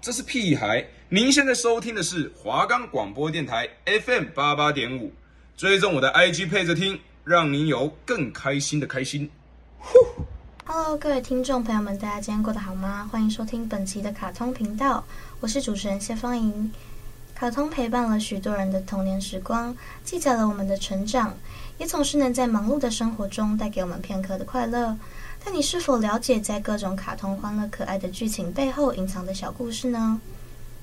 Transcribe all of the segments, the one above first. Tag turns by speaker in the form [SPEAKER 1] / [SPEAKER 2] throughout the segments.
[SPEAKER 1] 这是屁孩。您现在收听的是华冈广播电台 FM 八八点五，追踪我的 IG 配着听，让您有更开心的开心。
[SPEAKER 2] Hello，各位听众朋友们，大家今天过得好吗？欢迎收听本期的卡通频道，我是主持人谢芳莹。卡通陪伴了许多人的童年时光，记载了我们的成长，也总是能在忙碌的生活中带给我们片刻的快乐。那你是否了解，在各种卡通欢乐可爱的剧情背后隐藏的小故事呢？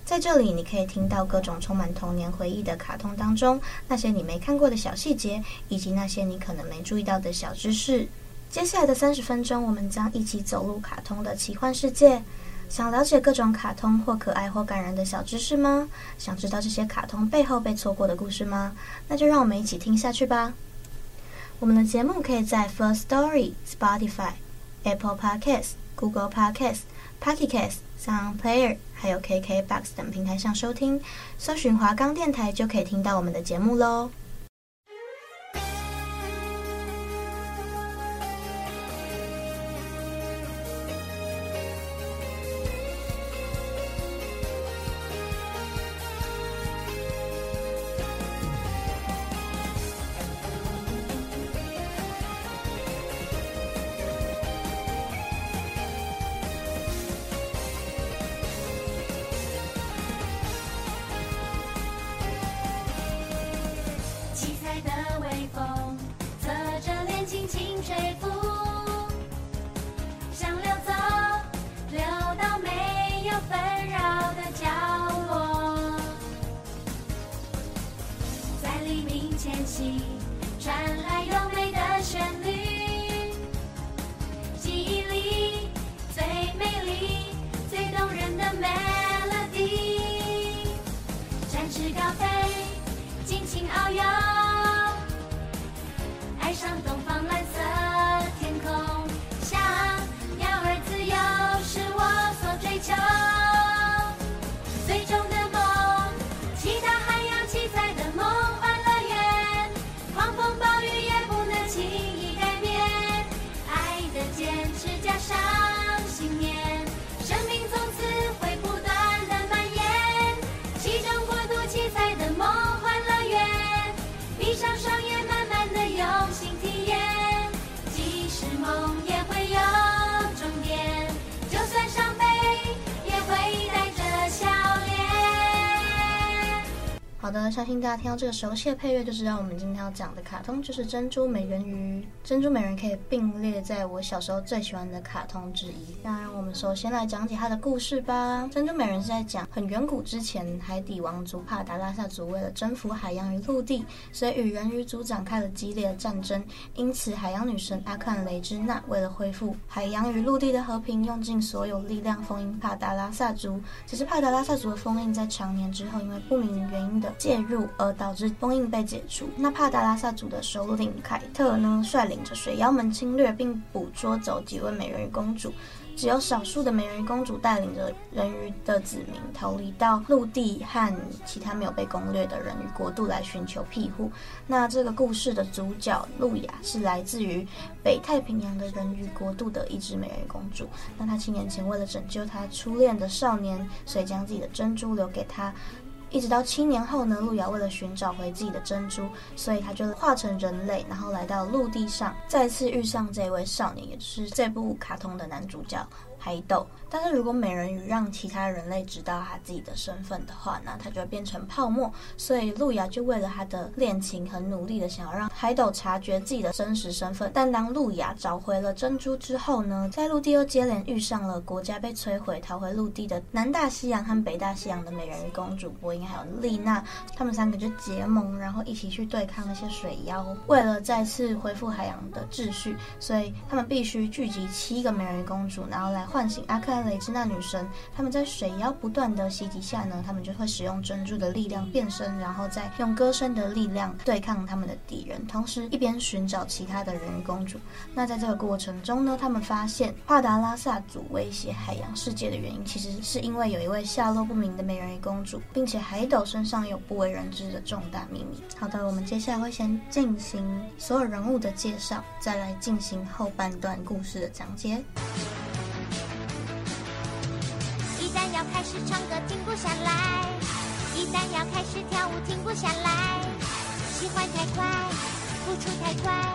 [SPEAKER 2] 在这里，你可以听到各种充满童年回忆的卡通当中那些你没看过的小细节，以及那些你可能没注意到的小知识。接下来的三十分钟，我们将一起走入卡通的奇幻世界。想了解各种卡通或可爱或感人的小知识吗？想知道这些卡通背后被错过的故事吗？那就让我们一起听下去吧。我们的节目可以在 First Story、Spotify。Apple Podcast、Google Podcast、Pocket Cast、Sound Player，还有 KKBox 等平台上收听，搜寻华冈电台就可以听到我们的节目喽。
[SPEAKER 3] 天气传来优美的旋律。记忆里最美丽最动人的 melody 展翅高飞尽情遨游。
[SPEAKER 2] 好的相信大家听到这个熟悉的配乐，就知道我们今天要讲的卡通就是《珍珠美人鱼》。《珍珠美人》可以并列在我小时候最喜欢的卡通之一。那让我们首先来讲解它的故事吧。《珍珠美人》是在讲很远古之前，海底王族帕达拉萨族为了征服海洋与陆地，所以与人鱼族展开了激烈的战争。因此，海洋女神阿坎雷之娜为了恢复海洋与陆地的和平，用尽所有力量封印帕达拉萨族。只是帕达拉萨族的封印在长年之后，因为不明原因的介入而导致封印被解除。那帕达拉萨族的首领凯特呢，率领着水妖们侵略并捕捉走几位美人鱼公主。只有少数的美人鱼公主带领着人鱼的子民逃离到陆地和其他没有被攻略的人鱼国度来寻求庇护。那这个故事的主角路亚是来自于北太平洋的人鱼国度的一只美人鱼公主。那她七年前为了拯救她初恋的少年，所以将自己的珍珠留给他。一直到七年后呢，路遥为了寻找回自己的珍珠，所以他就化成人类，然后来到陆地上，再次遇上这位少年，也就是这部卡通的男主角。海斗，但是如果美人鱼让其他人类知道他自己的身份的话，那他就会变成泡沫。所以路亚就为了他的恋情，很努力的想要让海斗察觉自己的真实身份。但当路亚找回了珍珠之后呢，在陆地又接连遇上了国家被摧毁、逃回陆地的南大西洋和北大西洋的美人鱼公主波音还有丽娜，他们三个就结盟，然后一起去对抗那些水妖。为了再次恢复海洋的秩序，所以他们必须聚集七个美人鱼公主，然后来。唤醒阿克雷兹娜女神，他们在水妖不断的袭击下呢，他们就会使用珍珠的力量变身，然后再用歌声的力量对抗他们的敌人，同时一边寻找其他的人鱼公主。那在这个过程中呢，他们发现帕达拉萨族威胁海洋世界的原因，其实是因为有一位下落不明的美人鱼公主，并且海斗身上有不为人知的重大秘密。好的，我们接下来会先进行所有人物的介绍，再来进行后半段故事的讲解。
[SPEAKER 4] 始唱歌，停不下来；一旦要开始跳舞，停不下来。喜欢太快，付出太快，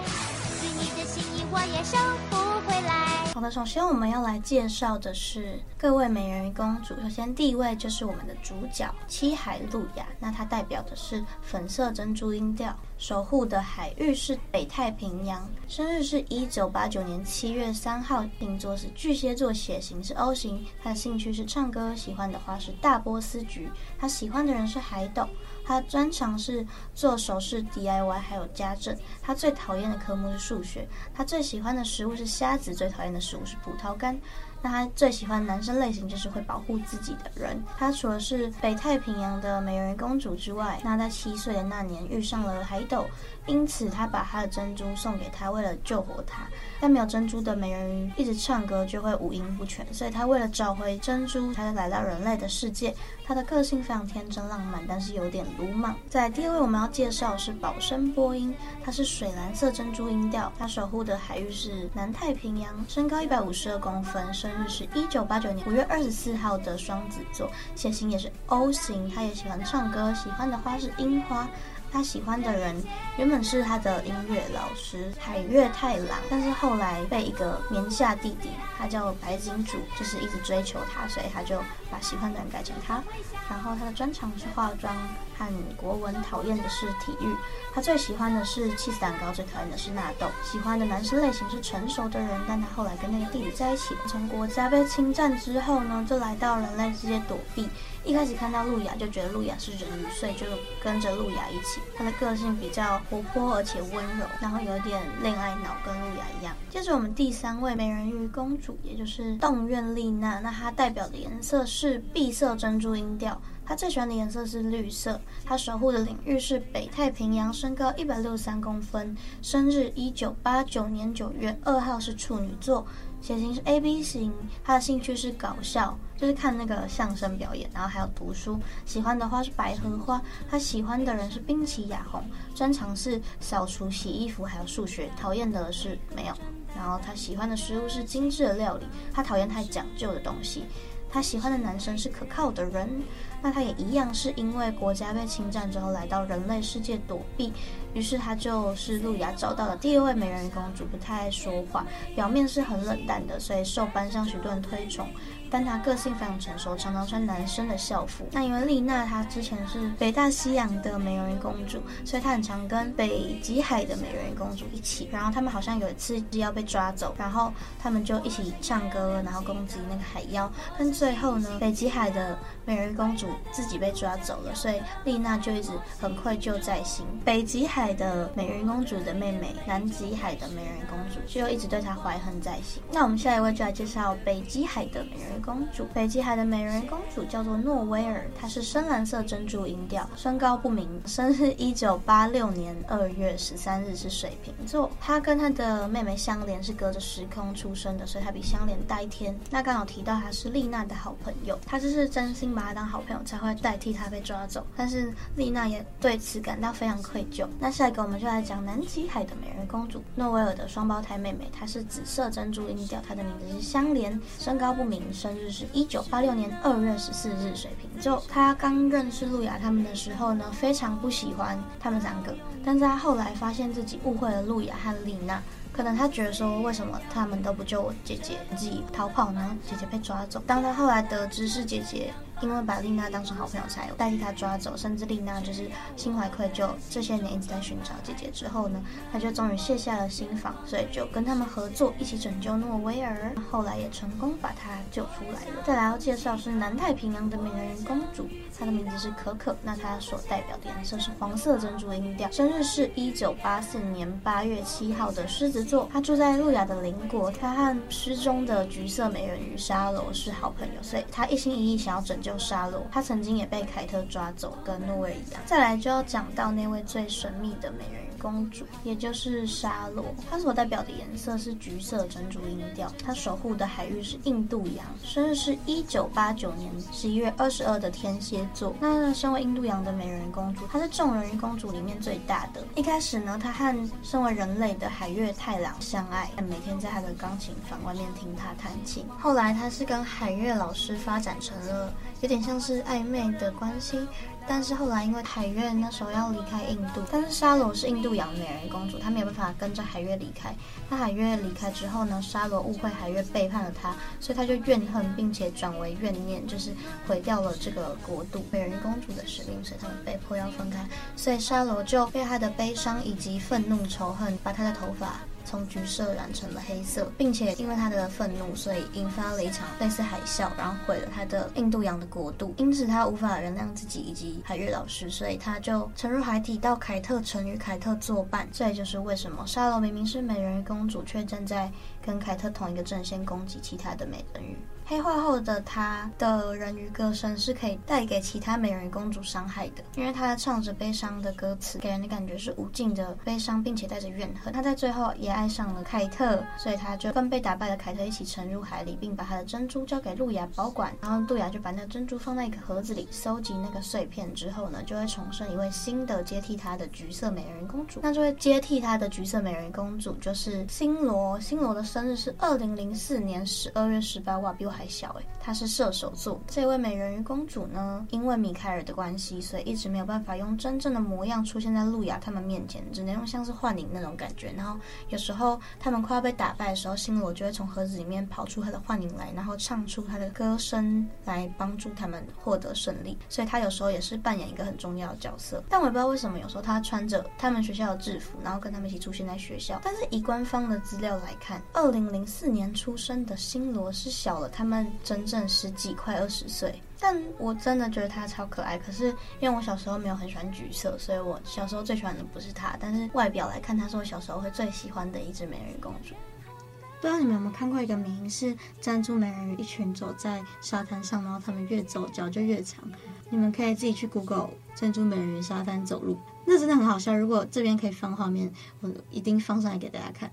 [SPEAKER 4] 对你的心意我也收不回来。
[SPEAKER 2] 好的，首先我们要来介绍的是各位美人鱼公主。首先第一位就是我们的主角七海露雅，那它代表的是粉色珍珠音调。守护的海域是北太平洋，生日是一九八九年七月三号，星座是巨蟹座，血型是 O 型，他的兴趣是唱歌，喜欢的花是大波斯菊，他喜欢的人是海斗，他专长是做首饰 DIY 还有家政，他最讨厌的科目是数学，他最喜欢的食物是虾子，最讨厌的食物是葡萄干。那他最喜欢男生类型就是会保护自己的人。他除了是北太平洋的美人鱼公主之外，那在七岁的那年遇上了海斗，因此他把他的珍珠送给他，为了救活他。但没有珍珠的美人鱼一直唱歌就会五音不全，所以他为了找回珍珠，他就来到人类的世界。他的个性非常天真浪漫，但是有点鲁莽。在第二位我们要介绍是宝生波音，它是水蓝色珍珠音调，它守护的海域是南太平洋，身高一百五十二公分，生日是一九八九年五月二十四号的双子座，血型也是 O 型。他也喜欢唱歌，喜欢的花是樱花。他喜欢的人原本是他的音乐老师海月太郎，但是后来被一个棉下弟弟，他叫白井主，就是一直追求他，所以他就把喜欢的人改成他。然后他的专长是化妆和国文，讨厌的是体育。他最喜欢的是气死蛋糕，最讨厌的是纳豆。喜欢的男生类型是成熟的人，但他后来跟那个弟弟在一起。从国家被侵占之后呢，就来到人类世界躲避。一开始看到露亚就觉得露亚是人鱼，所以就跟着露亚一起。她的个性比较活泼而且温柔，然后有点恋爱脑，跟露亚一样。接着我们第三位美人鱼公主，也就是洞苑丽娜，那她代表的颜色是碧色珍珠音调。她最喜欢的颜色是绿色。她守护的领域是北太平洋，身高一百六十三公分，生日一九八九年九月二号，是处女座。血型是 AB 型，他的兴趣是搞笑，就是看那个相声表演，然后还有读书。喜欢的花是百合花，他喜欢的人是滨崎亚红，专长是扫除、洗衣服，还有数学。讨厌的是没有。然后他喜欢的食物是精致的料理，他讨厌太讲究的东西。他喜欢的男生是可靠的人。那他也一样是因为国家被侵占之后来到人类世界躲避。于是她就是露亚找到了第二位美人鱼公主，不太爱说话，表面是很冷淡的，所以受班上许多人推崇。但她个性非常成熟，常常穿男生的校服。那因为丽娜她之前是北大西洋的美人鱼公主，所以她很常跟北极海的美人鱼公主一起。然后他们好像有一次是要被抓走，然后他们就一起唱歌，然后攻击那个海妖。但最后呢，北极海的美人鱼公主自己被抓走了，所以丽娜就一直很愧疚在心。北极海。海的美人公主的妹妹，南极海的美人公主，就一直对她怀恨在心。那我们下一位就来介绍北极海的美人公主。北极海的美人公主叫做诺威尔，她是深蓝色珍珠音调，身高不明，生日一九八六年二月十三日，是水瓶座。她跟她的妹妹相连，是隔着时空出生的，所以她比相连大一天。那刚好提到她是丽娜的好朋友，她就是真心把她当好朋友，才会代替她被抓走。但是丽娜也对此感到非常愧疚。那下一个我们就来讲南极海的美人公主诺威尔的双胞胎妹妹，她是紫色珍珠音调，她的名字是香莲，身高不明，生日是一九八六年二月十四日，水瓶座。她刚认识露亚他们的时候呢，非常不喜欢他们三个，但是她后来发现自己误会了露亚和丽娜，可能她觉得说，为什么他们都不救我姐姐，自己逃跑呢？姐姐被抓走。当她后来得知是姐姐。因为把丽娜当成好朋友，才有代替她抓走，甚至丽娜就是心怀愧疚，这些年一直在寻找姐姐之后呢，她就终于卸下了心防，所以就跟他们合作，一起拯救诺威尔，后来也成功把她救出来了。再来要介绍是南太平洋的美人鱼公主，她的名字是可可，那她所代表的颜色是黄色珍珠的音调，生日是一九八四年八月七号的狮子座，她住在露亚的邻国，她和失踪的橘色美人鱼沙罗是好朋友，所以她一心一意想要拯救。沙罗，他曾经也被凯特抓走，跟诺维一样。再来就要讲到那位最神秘的美人鱼公主，也就是沙罗。她所代表的颜色是橘色珍珠音调。她守护的海域是印度洋，生日是一九八九年十一月二十二的天蝎座。那身为印度洋的美人公主，她是众人鱼公主里面最大的。一开始呢，她和身为人类的海月太郎相爱，每天在她的钢琴房外面听她弹琴。后来，她是跟海月老师发展成了有点像是暧昧的关系。但是后来，因为海月那时候要离开印度，但是沙罗是印度洋美人公主，她没有办法跟着海月离开。那海月离开之后呢，沙罗误会海月背叛了她，所以她就怨恨，并且转为怨念，就是毁掉了这个国度美人公主的使命，所以他们被迫要分开。所以沙罗就被她的悲伤以及愤怒仇恨，把她的头发。从橘色染成了黑色，并且因为他的愤怒，所以引发了一场类似海啸，然后毁了他的印度洋的国度。因此，他无法原谅自己以及海月老师，所以他就沉入海底，到凯特城与凯特作伴。这也就是为什么沙罗明明是美人鱼公主，却站在跟凯特同一个阵线攻击其他的美人鱼。黑化后的她的人鱼歌声是可以带给其他美人鱼公主伤害的，因为她唱着悲伤的歌词，给人的感觉是无尽的悲伤，并且带着怨恨。她在最后也爱上了凯特，所以她就跟被打败的凯特一起沉入海里，并把她的珍珠交给路亚保管。然后路亚就把那个珍珠放在一个盒子里，收集那个碎片之后呢，就会重生一位新的接替她的橘色美人鱼公主。那这位接替她的橘色美人鱼公主就是星罗。星罗的生日是二零零四年十二月十八，哇，比我还。还小哎，她是射手座。这位美人鱼公主呢，因为米凯尔的关系，所以一直没有办法用真正的模样出现在路亚他们面前，只能用像是幻影那种感觉。然后有时候他们快要被打败的时候，星罗就会从盒子里面跑出他的幻影来，然后唱出他的歌声来帮助他们获得胜利。所以他有时候也是扮演一个很重要的角色。但我也不知道为什么，有时候他穿着他们学校的制服，然后跟他们一起出现在学校。但是以官方的资料来看，二零零四年出生的星罗是小了他们。们整整十几快二十岁，但我真的觉得她超可爱。可是因为我小时候没有很喜欢橘色，所以我小时候最喜欢的不是她。但是外表来看，她是我小时候会最喜欢的一只美人鱼公主。不知道你们有没有看过一个名是珍珠美人鱼一群走在沙滩上，然后他们越走脚就越长。你们可以自己去 Google 珍珠美人鱼沙滩走路，那真的很好笑。如果这边可以放画面，我一定放上来给大家看。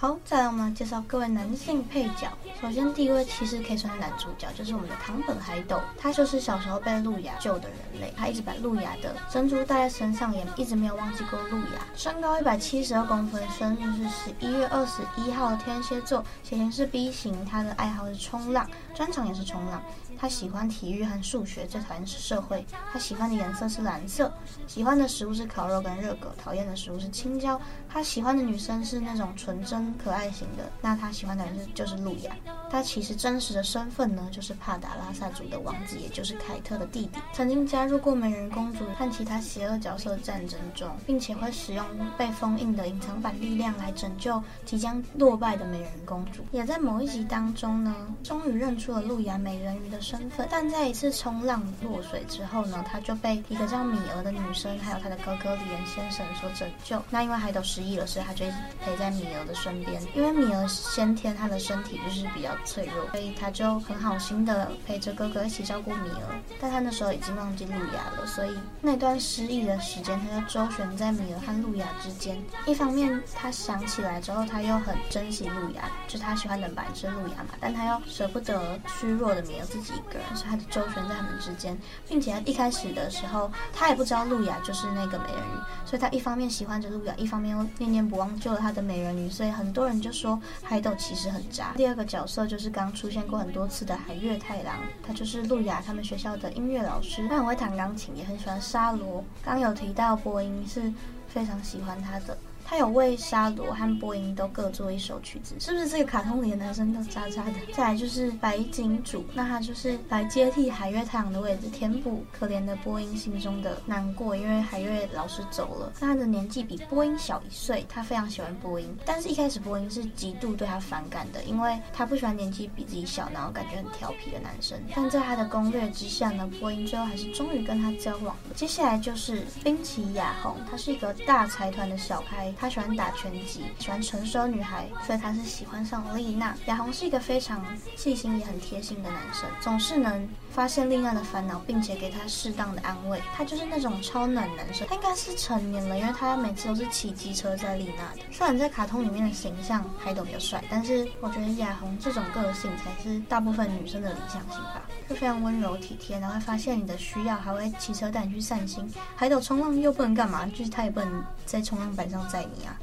[SPEAKER 2] 好，再来我们来介绍各位男性配角。首先，第一位其实可以算是男主角，就是我们的堂本海斗。他就是小时候被路亚救的人类，他一直把路亚的珍珠带在身上，也一直没有忘记过路亚。身高一百七十二公分，生日是十一月二十一号，天蝎座，血型是 B 型。他的爱好是冲浪，专长也是冲浪。他喜欢体育和数学，最讨厌是社会。他喜欢的颜色是蓝色，喜欢的食物是烤肉跟热狗，讨厌的食物是青椒。他喜欢的女生是那种纯真可爱型的，那他喜欢的人就是路亚。他其实真实的身份呢，就是帕达拉萨族的王子，也就是凯特的弟弟。曾经加入过美人公主和其他邪恶角色战争中，并且会使用被封印的隐藏版力量来拯救即将落败的美人公主。也在某一集当中呢，终于认出了路亚美人鱼的身份，但在一次冲浪落水之后呢，他就被一个叫米儿的女生，还有他的哥哥李恩先生所拯救。那因为海斗失忆了，所以他就一直陪在米儿的身边。因为米儿先天他的身体就是比较脆弱，所以他就很好心的陪着哥哥一起照顾米儿。但他那时候已经忘记路亚了，所以那段失忆的时间，他就周旋在米儿和路亚之间。一方面他想起来之后，他又很珍惜路亚，就他喜欢的白痴路亚嘛，但他又舍不得虚弱的米儿自己一个人。所以他就周旋在他们之间，并且一开始的时候，他也不知道路亚就是那个美人鱼，所以他一方面喜欢着路亚，一方面又念念不忘救了他的美人鱼，所以很多人就说海斗其实很渣。第二个角色就是刚出现过很多次的海月太郎，他就是路亚他们学校的音乐老师，他很会弹钢琴，也很喜欢沙罗。刚有提到波音是非常喜欢他的。他有为沙罗和波音都各作一首曲子，是不是这个卡通里的男生都渣渣的？再来就是白金主，那他就是来接替海月太阳的位置，填补可怜的波音心中的难过，因为海月老师走了。那他的年纪比波音小一岁，他非常喜欢波音，但是一开始波音是极度对他反感的，因为他不喜欢年纪比自己小，然后感觉很调皮的男生。但在他的攻略之下呢，波音最后还是终于跟他交往了。接下来就是滨崎雅红，他是一个大财团的小开，他喜欢打拳击，喜欢成熟女孩，所以他是喜欢上丽娜。雅红是一个非常细心也很贴心的男生，总是能发现丽娜的烦恼，并且给她适当的安慰。他就是那种超暖男生，他应该是成年了，因为他每次都是骑机车在丽娜的。虽然在卡通里面的形象海斗比较帅，但是我觉得雅红这种个性才是大部分女生的理想型吧，就非常温柔体贴，然后会发现你的需要，还会骑车带你去散心。海斗冲浪又不能干嘛，就是他也不能在冲浪板上载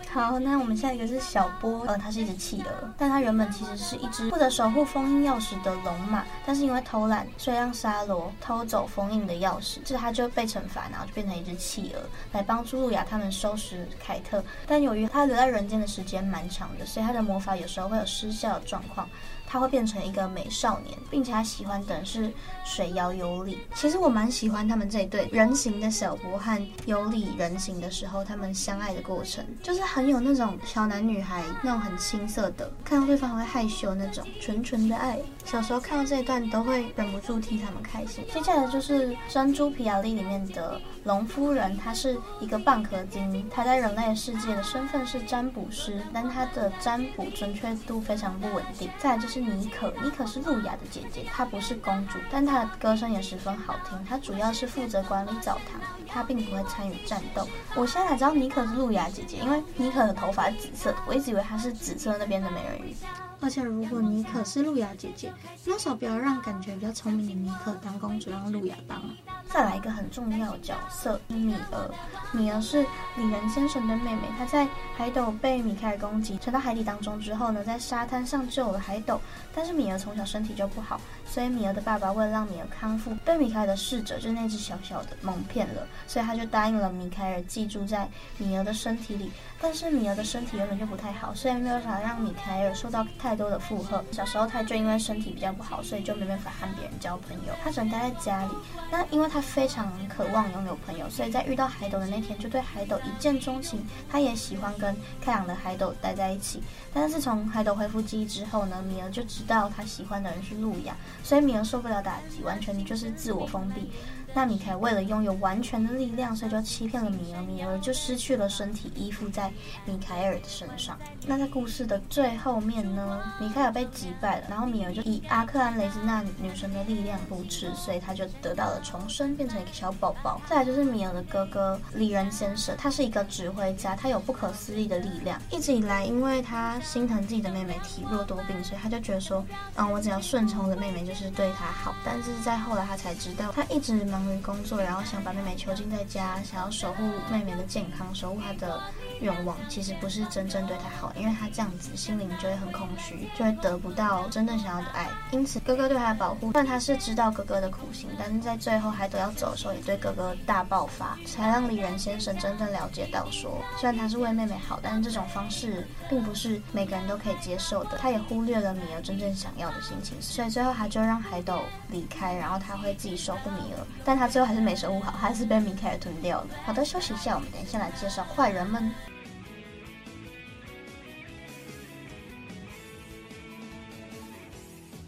[SPEAKER 2] 好，那我们下一个是小波，呃，它是一只企鹅，但它原本其实是一只负责守护封印钥匙的龙马，但是因为偷懒，所以让沙罗偷走封印的钥匙，这他就被惩罚，然后就变成一只企鹅来帮助路亚他们收拾凯特。但由于他留在人间的时间蛮长的，所以他的魔法有时候会有失效的状况。他会变成一个美少年，并且他喜欢的是水妖尤里。其实我蛮喜欢他们这一对人形的小波和尤里人形的时候，他们相爱的过程，就是很有那种小男女孩那种很青涩的，看到对方会害羞那种纯纯的爱。小时候看到这一段都会忍不住替他们开心。接下来就是《珍珠皮亚利》里面的龙夫人，她是一个蚌壳精，她在人类世界的身份是占卜师，但她的占卜准确度非常不稳定。再来就是。妮可，妮可是露雅的姐姐，她不是公主，但她的歌声也十分好听。她主要是负责管理澡堂，她并不会参与战斗。我现在才知道妮可是露雅姐姐，因为妮可的头发紫色的，我一直以为她是紫色那边的美人鱼。而且，如果妮可是路亚姐姐，那为什么不要让感觉比较聪明的妮可当公主，让路亚当？再来一个很重要的角色，米儿。米儿是里仁先生的妹妹，她在海斗被米凯尔攻击沉到海底当中之后呢，在沙滩上救了海斗。但是米儿从小身体就不好，所以米儿的爸爸为了让米儿康复，被米凯尔的侍者就是那只小小的蒙骗了，所以他就答应了米凯尔寄住在米儿的身体里。但是米儿的身体原本就不太好，所以没有办法让米凯尔受到太多的负荷。小时候他就因为身体比较不好，所以就没办法和别人交朋友，他只能待在家里。那因为他非常渴望拥有朋友，所以在遇到海斗的那天就对海斗一见钟情。他也喜欢跟开朗的海斗待在一起。但是从海斗恢复记忆之后呢，米儿就知道他喜欢的人是路亚，所以米儿受不了打击，完全就是自我封闭。那米凯为了拥有完全的力量，所以就欺骗了米尔，米尔就失去了身体，依附在米凯尔的身上。那在故事的最后面呢，米凯尔被击败了，然后米尔就以阿克兰雷兹娜女神的力量扶持，所以他就得到了重生，变成一个小宝宝。再来就是米尔的哥哥里仁先生，他是一个指挥家，他有不可思议的力量。一直以来，因为他心疼自己的妹妹体弱多病，所以他就觉得说，嗯，我只要顺从我的妹妹，就是对她好。但是在后来，他才知道，他一直没忙于。工作，然后想把妹妹囚禁在家，想要守护妹妹的健康，守护她的愿望，其实不是真正对她好，因为她这样子心灵就会很空虚，就会得不到真正想要的爱。因此，哥哥对她的保护，虽然他是知道哥哥的苦心，但是在最后海斗要走的时候，也对哥哥大爆发，才让里仁先生真正了解到说，虽然他是为妹妹好，但是这种方式并不是每个人都可以接受的。他也忽略了米儿真正想要的心情，所以最后他就让海斗离开，然后他会自己守护米儿，但。他最后还是没守护好，还是被米凯尔吞掉了。好的，休息一下，我们等一下来介绍坏人们。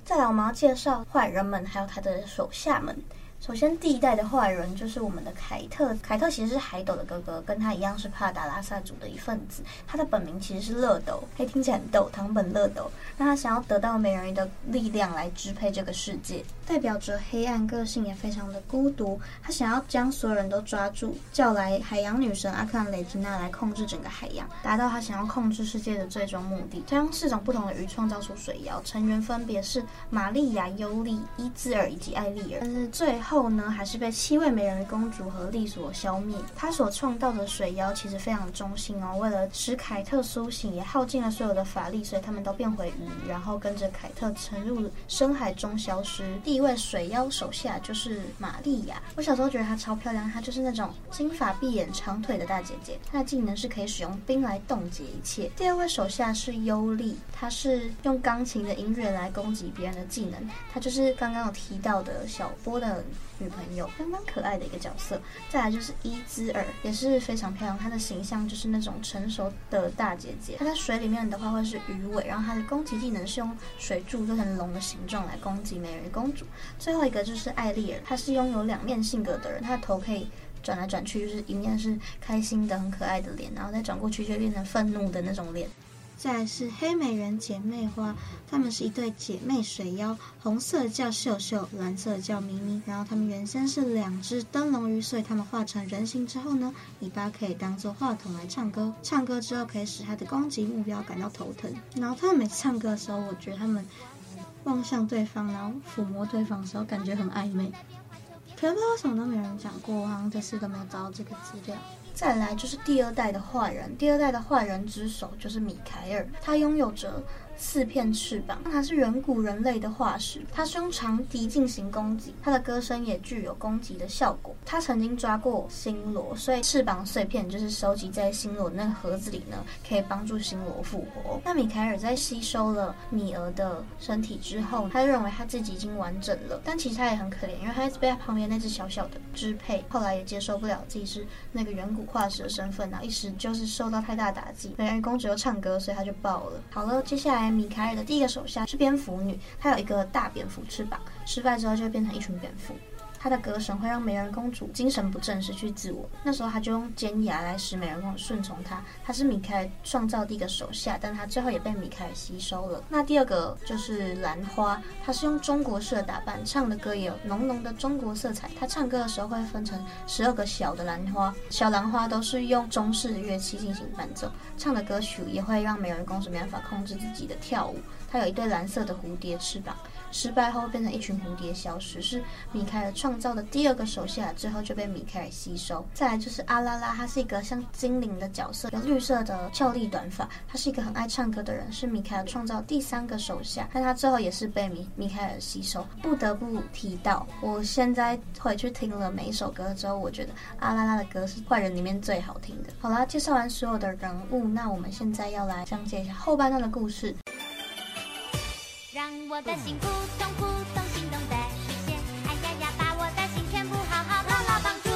[SPEAKER 2] 再来，我们要介绍坏人们，还有他的手下们。首先，第一代的坏人就是我们的凯特。凯特其实是海斗的哥哥，跟他一样是帕达拉萨族的一份子。他的本名其实是乐斗，嘿，听起来很逗，堂本乐斗。那他想要得到美人鱼的力量来支配这个世界，代表着黑暗个性，也非常的孤独。他想要将所有人都抓住，叫来海洋女神阿克兰雷吉娜来控制整个海洋，达到他想要控制世界的最终目的。他将四种不同的鱼创造出水妖，成员分别是玛利亚、尤利、伊兹尔以及艾丽尔。但是最后。后呢，还是被七位美人公主合力所消灭。他所创造的水妖其实非常忠心哦，为了使凯特苏醒，也耗尽了所有的法力，所以他们都变回鱼，然后跟着凯特沉入深海中消失。第一位水妖手下就是玛利亚。我小时候觉得她超漂亮，她就是那种金发碧眼、长腿的大姐姐。她的技能是可以使用冰来冻结一切。第二位手下是优丽，她是用钢琴的音乐来攻击别人的技能。她就是刚刚有提到的小波的女朋友，刚刚可爱的一个角色。再来就是伊兹尔，也是非常漂亮。她的形象就是那种成熟的大姐姐。她在水里面的话会是鱼尾，然后她的攻击技能是用水柱做成龙的形状来攻击美人鱼公主。最后一个就是艾丽尔，她是拥有两面性格的人，她的头可以转来转去，就是一面是开心的很可爱的脸，然后再转过去就变成愤怒的那种脸。再是黑美人姐妹花，她们是一对姐妹水妖，红色叫秀秀，蓝色叫咪咪。然后她们原先是两只灯笼鱼，所以她们化成人形之后呢，尾巴可以当做话筒来唱歌。唱歌之后可以使她的攻击目标感到头疼。然后她们每次唱歌的时候，我觉得她们望向对方，然后抚摸对方的时候，感觉很暧昧。可是不知道为什么都没有人讲过，我好像这次都没有找到这个资料。再来就是第二代的坏人，第二代的坏人之首就是米凯尔，他拥有着四片翅膀，它是远古人类的化石，它是用长笛进行攻击，它的歌声也具有攻击的效果。它曾经抓过星罗，所以翅膀碎片就是收集在星罗那个盒子里呢，可以帮助星罗复活。那米凯尔在吸收了米儿的身体之后，他就认为他自己已经完整了，但其实他也很可怜，因为他一直被他旁边那只小小的支配，后来也接受不了自己是那个远古化石的身份，然后一时就是受到太大打击。美人公主又唱歌，所以他就爆了。好了，接下来。米凯尔的第一个手下是蝙蝠女，她有一个大蝙蝠翅膀，失败之后就会变成一群蝙蝠。她的歌声会让美人公主精神不振，失去自我。那时候她就用尖牙来使美人公主顺从她。她是米凯尔创造第一个手下，但她最后也被米凯尔吸收了。那第二个就是兰花，她是用中国式的打扮，唱的歌也有浓浓的中国色彩。她唱歌的时候会分成十二个小的兰花，小兰花都是用中式的乐器进行伴奏，唱的歌曲也会让美人公主没办法控制自己的跳舞。她有一对蓝色的蝴蝶翅膀。失败后变成一群蝴蝶消失，是米凯尔创造的第二个手下，最后就被米凯尔吸收。再来就是阿拉拉，他是一个像精灵的角色，有绿色的俏丽短发，他是一个很爱唱歌的人，是米凯尔创造第三个手下，但他最后也是被米米凯尔吸收。不得不提到，我现在回去听了每一首歌之后，我觉得阿拉拉的歌是坏人里面最好听的。好啦，介绍完所有的人物，那我们现在要来讲解一下后半段的故事。
[SPEAKER 4] 让我的心扑通扑通，心动的实现。哎呀呀，把我的心全部好好牢牢绑住，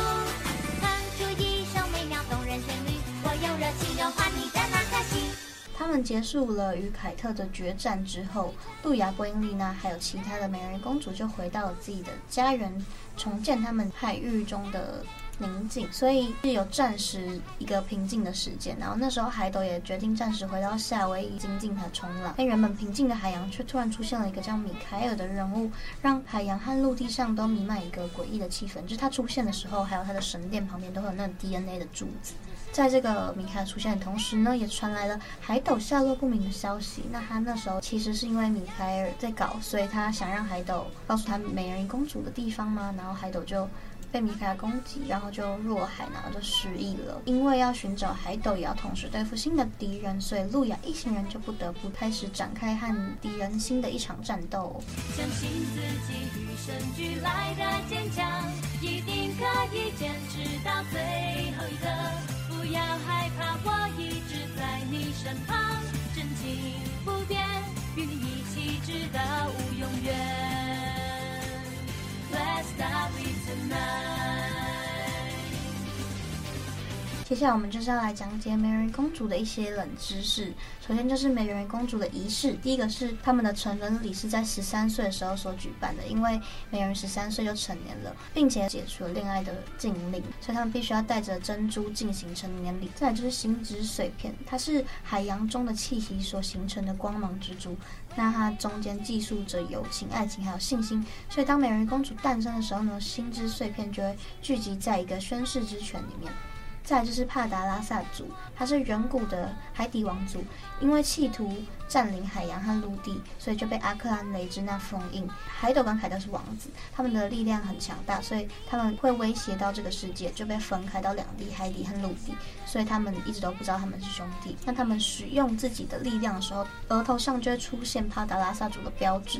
[SPEAKER 4] 哼出一首美妙动人旋律。我用热情融化你的那颗心。
[SPEAKER 2] 他们结束了与凯特的决战之后，路亚、波英丽娜还有其他的美人公主就回到了自己的家园，重建他们海域中的。宁静，所以是有暂时一个平静的时间。然后那时候海斗也决定暂时回到夏威夷，精进他冲浪。但原本平静的海洋却突然出现了一个叫米凯尔的人物，让海洋和陆地上都弥漫一个诡异的气氛。就是他出现的时候，还有他的神殿旁边都会有那种 DNA 的柱子。在这个米凯尔出现的同时呢，也传来了海斗下落不明的消息。那他那时候其实是因为米凯尔在搞，所以他想让海斗告诉他美人鱼公主的地方吗？然后海斗就。被米卡攻击，然后就落海，然后就失忆了。因为要寻找海斗，也要同时对付新的敌人，所以路亚一行人就不得不开始展开和敌人新的一场战斗。
[SPEAKER 3] 相信自己与生俱来的坚强，一定可以坚持到最后一刻。不要害怕，我一直在你身旁，真情不
[SPEAKER 2] 接下来我们就是要来讲解美人鱼公主的一些冷知识。首先就是美人鱼公主的仪式，第一个是他们的成人礼是在十三岁的时候所举办的，因为美人鱼十三岁就成年了，并且解除了恋爱的禁令，所以他们必须要带着珍珠进行成年礼。再来就是星之碎片，它是海洋中的气息所形成的光芒之珠，那它中间寄宿着友情、爱情还有信心，所以当美人鱼公主诞生的时候呢，星之碎片就会聚集在一个宣誓之泉里面。再就是帕达拉萨族，他是远古的海底王族，因为企图占领海洋和陆地，所以就被阿克兰雷之娜封印。海斗跟凯特是王子，他们的力量很强大，所以他们会威胁到这个世界，就被分开到两地，海底和陆地。所以他们一直都不知道他们是兄弟。那他们使用自己的力量的时候，额头上就会出现帕达拉萨族的标志。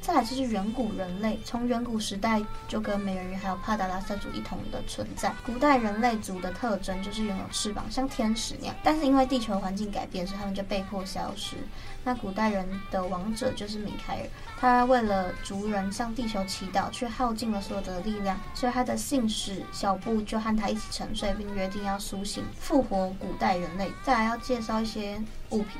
[SPEAKER 2] 再来就是远古人类，从远古时代就跟美人鱼还有帕达拉萨族一同的存在。古代人类族的特征就是拥有翅膀，像天使那样。但是因为地球环境改变，所以他们就被迫消失。那古代人的王者就是米凯尔，他为了族人向地球祈祷，却耗尽了所有的力量，所以他的信使小布就和他一起沉睡，并约定要苏醒，复活古代人类。再来要介绍一些物品。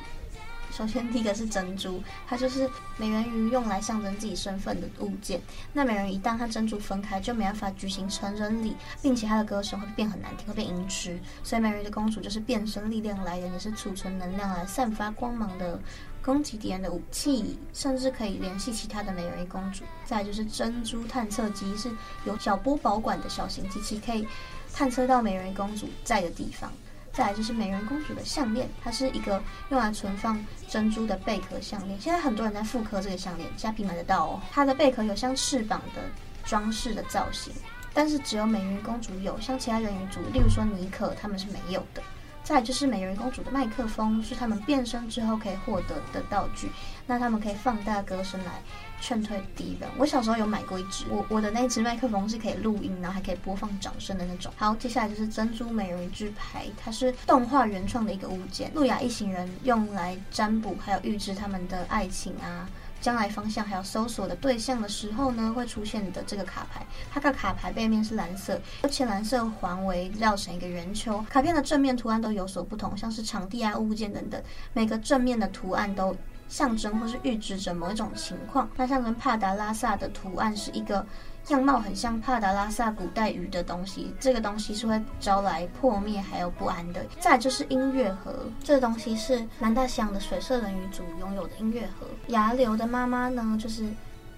[SPEAKER 2] 首先，第一个是珍珠，它就是美人鱼用来象征自己身份的物件。那美人鱼一旦和珍珠分开，就没办法举行成人礼，并且她的歌声会变很难听，会变音痴。所以，美人鱼的公主就是变身力量来源，也是储存能量来散发光芒的攻击敌人的武器，甚至可以联系其他的美人鱼公主。再就是珍珠探测机，是由小波保管的小型机器，可以探测到美人鱼公主在的地方。再来就是美人公主的项链，它是一个用来存放珍珠的贝壳项链。现在很多人在复刻这个项链，虾皮买得到哦。它的贝壳有像翅膀的装饰的造型，但是只有美人公主有，像其他人鱼族，例如说妮可，他们是没有的。再来就是美人公主的麦克风，是他们变身之后可以获得的道具，那他们可以放大歌声来。劝退敌人。我小时候有买过一只，我我的那只麦克风是可以录音，然后还可以播放掌声的那种。好，接下来就是珍珠美人鱼之牌，它是动画原创的一个物件，路亚一行人用来占卜，还有预知他们的爱情啊、将来方向，还有搜索的对象的时候呢，会出现的这个卡牌。它的卡牌背面是蓝色，由浅蓝色环围绕成一个圆球。卡片的正面图案都有所不同，像是场地啊、物件等等，每个正面的图案都。象征或是预知着某一种情况。那象征帕达拉萨的图案是一个样貌很像帕达拉萨古代鱼的东西，这个东西是会招来破灭还有不安的。再就是音乐盒，这个东西是南大西洋的水色人鱼族拥有的音乐盒。牙流的妈妈呢，就是。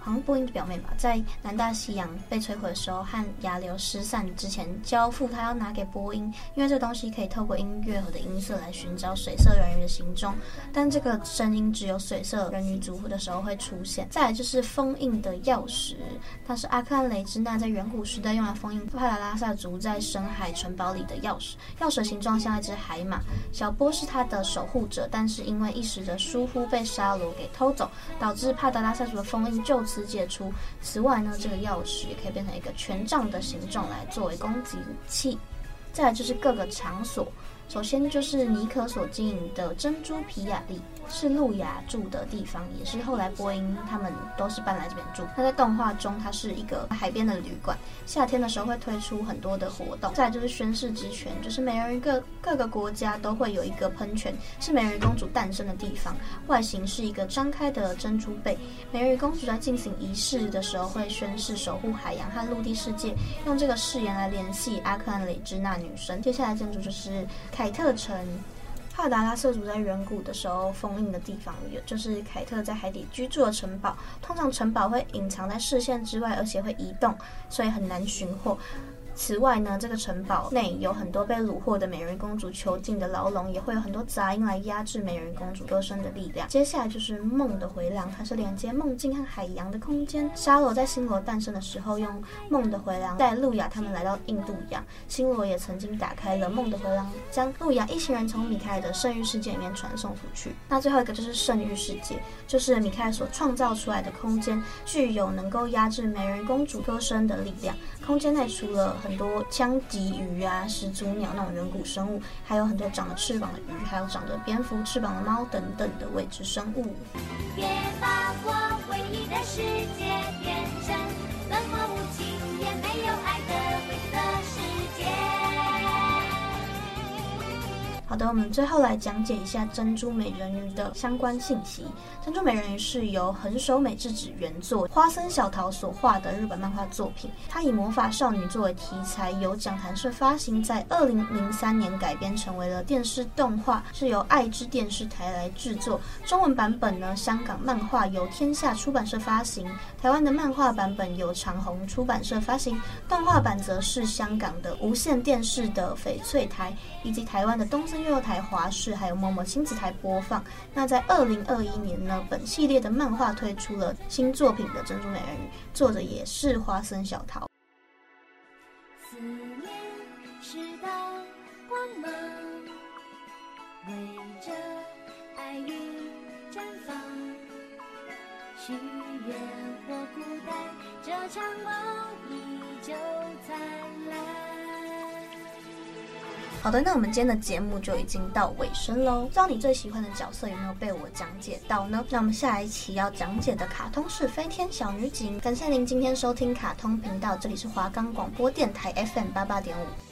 [SPEAKER 2] 好像波音的表妹吧，在南大西洋被摧毁的时候，和牙流失散之前，交付他要拿给波音，因为这东西可以透过音乐和的音色来寻找水色人鱼的行踪，但这个声音只有水色人鱼族的时候会出现。再来就是封印的钥匙，它是阿克兰雷之娜在远古时代用来封印帕达拉萨族在深海城堡里的钥匙，钥匙形状像一只海马，小波是它的守护者，但是因为一时的疏忽被沙罗给偷走，导致帕达拉萨族的封印就此。施解出。此外呢，这个钥匙也可以变成一个权杖的形状来作为攻击武器。再来就是各个场所，首先就是妮可所经营的珍珠皮亚利。是路雅住的地方，也是后来波音他们都是搬来这边住。那在动画中，它是一个海边的旅馆，夏天的时候会推出很多的活动。再就是宣誓之泉，就是美人鱼各各个国家都会有一个喷泉，是美人鱼公主诞生的地方。外形是一个张开的珍珠贝。美人鱼公主在进行仪式的时候会宣誓守护海洋和陆地世界，用这个誓言来联系阿克兰雷之娜女神。接下来建筑就是凯特城。帕达拉氏族在远古的时候封印的地方，有就是凯特在海底居住的城堡。通常城堡会隐藏在视线之外，而且会移动，所以很难寻获。此外呢，这个城堡内有很多被掳获的美人公主囚禁的牢笼，也会有很多杂音来压制美人公主歌声的力量。接下来就是梦的回廊，它是连接梦境和海洋的空间。沙罗在星罗诞生的时候，用梦的回廊带路亚他们来到印度洋。星罗也曾经打开了梦的回廊，将路亚一行人从米开尔的圣域世界里面传送出去。那最后一个就是圣域世界，就是米开尔所创造出来的空间，具有能够压制美人公主歌声的力量。空间内除了很多枪棘鱼啊、始祖鸟那种远古生物，还有很多长着翅膀的鱼，还有长着蝙蝠翅膀的猫等等的未知生物。别把我唯一的世界变成冷漠无情好的，我们最后来讲解一下珍珠美人鱼的相关信息。珍珠美人鱼是由横手美智子原作花森小桃所画的日本漫画作品。它以魔法少女作为题材，由讲谈社发行，在二零零三年改编成为了电视动画，是由爱知电视台来制作。中文版本呢，香港漫画由天下出版社发行，台湾的漫画版本由长虹出版社发行，动画版则是香港的无线电视的翡翠台，以及台湾的东森幼幼台、华视还有某某亲子台播放。那在二零二一年呢，本系列的漫画推出了新作品的《珍珠美人鱼》，作者也是花生小桃。
[SPEAKER 3] 思念是道光芒，围着爱与绽放。许愿或孤单，这场梦依旧在。
[SPEAKER 2] 好的，那我们今天的节目就已经到尾声喽。不知道你最喜欢的角色有没有被我讲解到呢？那我们下一期要讲解的卡通是《飞天小女警》。感谢您今天收听卡通频道，这里是华冈广播电台 FM 八八点五。